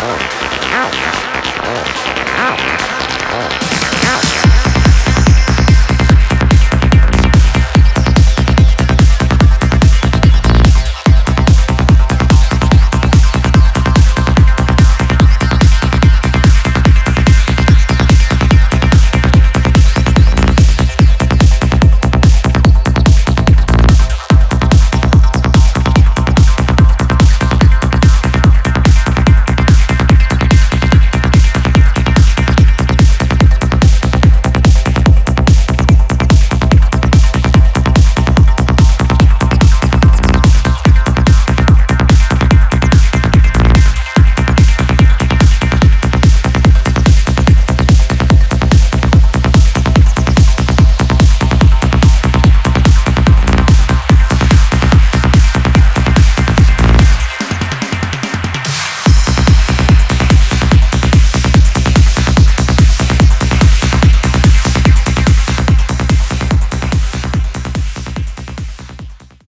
Ow. Ow. Ow. Ow. Ow.